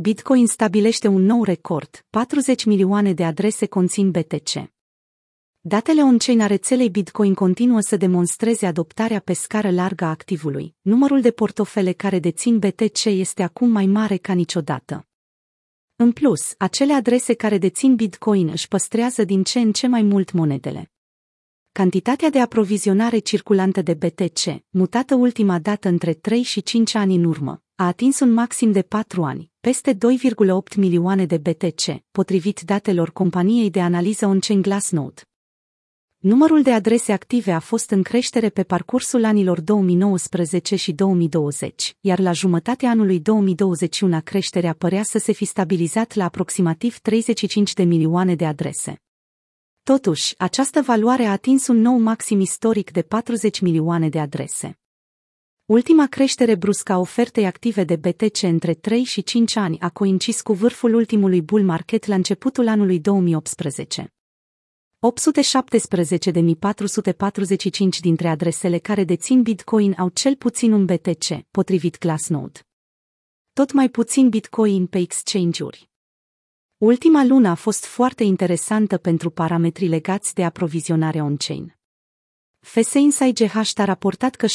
Bitcoin stabilește un nou record, 40 milioane de adrese conțin BTC. Datele on-chain a rețelei Bitcoin continuă să demonstreze adoptarea pe scară largă a activului. Numărul de portofele care dețin BTC este acum mai mare ca niciodată. În plus, acele adrese care dețin Bitcoin își păstrează din ce în ce mai mult monedele. Cantitatea de aprovizionare circulantă de BTC, mutată ultima dată între 3 și 5 ani în urmă, a atins un maxim de 4 ani, peste 2,8 milioane de BTC, potrivit datelor companiei de analiză on-chain Glassnode. Numărul de adrese active a fost în creștere pe parcursul anilor 2019 și 2020, iar la jumătatea anului 2021 creșterea părea să se fi stabilizat la aproximativ 35 de milioane de adrese. Totuși, această valoare a atins un nou maxim istoric de 40 milioane de adrese. Ultima creștere bruscă a ofertei active de BTC între 3 și 5 ani a coincis cu vârful ultimului bull market la începutul anului 2018. 817.445 dintre adresele care dețin Bitcoin au cel puțin un BTC, potrivit Glassnode. Tot mai puțin Bitcoin pe exchange-uri. Ultima lună a fost foarte interesantă pentru parametrii legați de aprovizionare on-chain. FS Insight GH a raportat că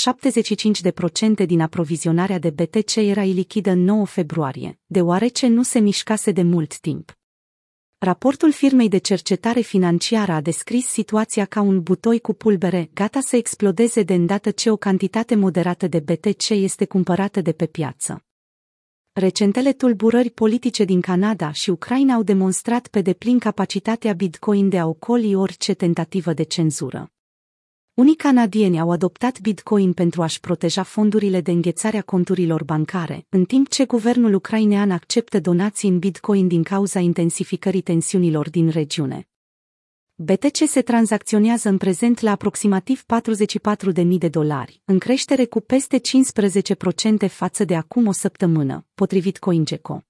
75% din aprovizionarea de BTC era ilichidă în 9 februarie, deoarece nu se mișcase de mult timp. Raportul firmei de cercetare financiară a descris situația ca un butoi cu pulbere, gata să explodeze de îndată ce o cantitate moderată de BTC este cumpărată de pe piață. Recentele tulburări politice din Canada și Ucraina au demonstrat pe deplin capacitatea Bitcoin de a ocoli orice tentativă de cenzură. Unii canadieni au adoptat Bitcoin pentru a-și proteja fondurile de înghețare a conturilor bancare, în timp ce guvernul ucrainean acceptă donații în Bitcoin din cauza intensificării tensiunilor din regiune. BTC se tranzacționează în prezent la aproximativ 44.000 de dolari, în creștere cu peste 15% față de acum o săptămână, potrivit CoinGecko.